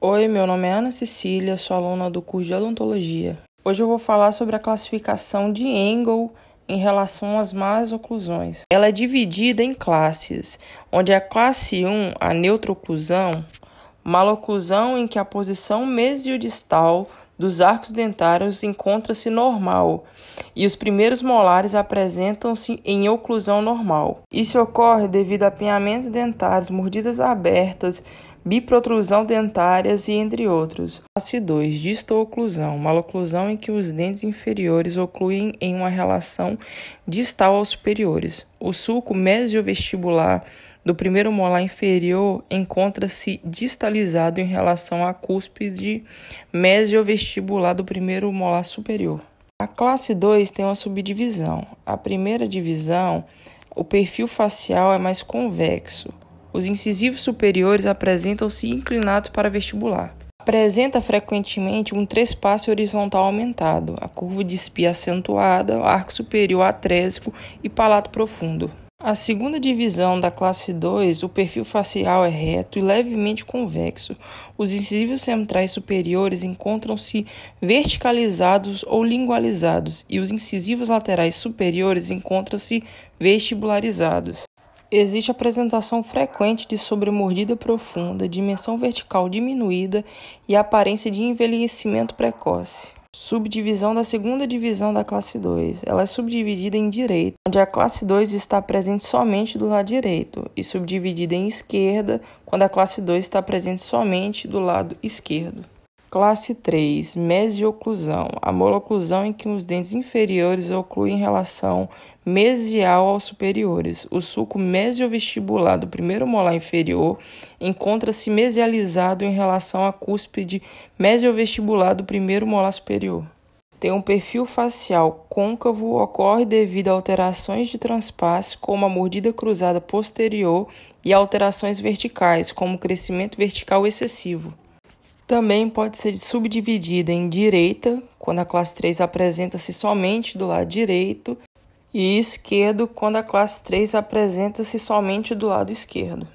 Oi, meu nome é Ana Cecília, sou aluna do curso de odontologia. Hoje eu vou falar sobre a classificação de Engel em relação às más oclusões. Ela é dividida em classes, onde a classe 1, a neutrooclusão, maloclusão em que a posição mesiodistal dos arcos dentários encontra-se normal e os primeiros molares apresentam-se em oclusão normal. Isso ocorre devido a apinhamentos dentários, mordidas abertas, biprotrusão dentárias e entre outros. Classe 2, distoclusão, maloclusão em que os dentes inferiores ocluem em uma relação distal aos superiores. O sulco mesiovestibular do primeiro molar inferior encontra-se distalizado em relação à cúspide mesiovestibular do primeiro molar superior. A classe 2 tem uma subdivisão. A primeira divisão, o perfil facial é mais convexo. Os incisivos superiores apresentam-se inclinados para vestibular. Apresenta frequentemente um trespasse horizontal aumentado, a curva de espia acentuada, arco superior atrésico e palato profundo. A segunda divisão da classe 2, o perfil facial é reto e levemente convexo. Os incisivos centrais superiores encontram-se verticalizados ou lingualizados e os incisivos laterais superiores encontram-se vestibularizados. Existe apresentação frequente de sobremordida profunda, dimensão vertical diminuída e aparência de envelhecimento precoce. Subdivisão da segunda divisão da classe 2. Ela é subdividida em direito, onde a classe 2 está presente somente do lado direito, e subdividida em esquerda, quando a classe 2 está presente somente do lado esquerdo. Classe 3, mesioclusão, a moloclusão em que os dentes inferiores ocluem em relação mesial aos superiores. O sulco mesiovestibular do primeiro molar inferior encontra-se mesializado em relação à cúspide mesiovestibular do primeiro molar superior. Tem um perfil facial côncavo, ocorre devido a alterações de transpasse, como a mordida cruzada posterior, e alterações verticais, como crescimento vertical excessivo. Também pode ser subdividida em direita, quando a classe 3 apresenta-se somente do lado direito, e esquerdo, quando a classe 3 apresenta-se somente do lado esquerdo.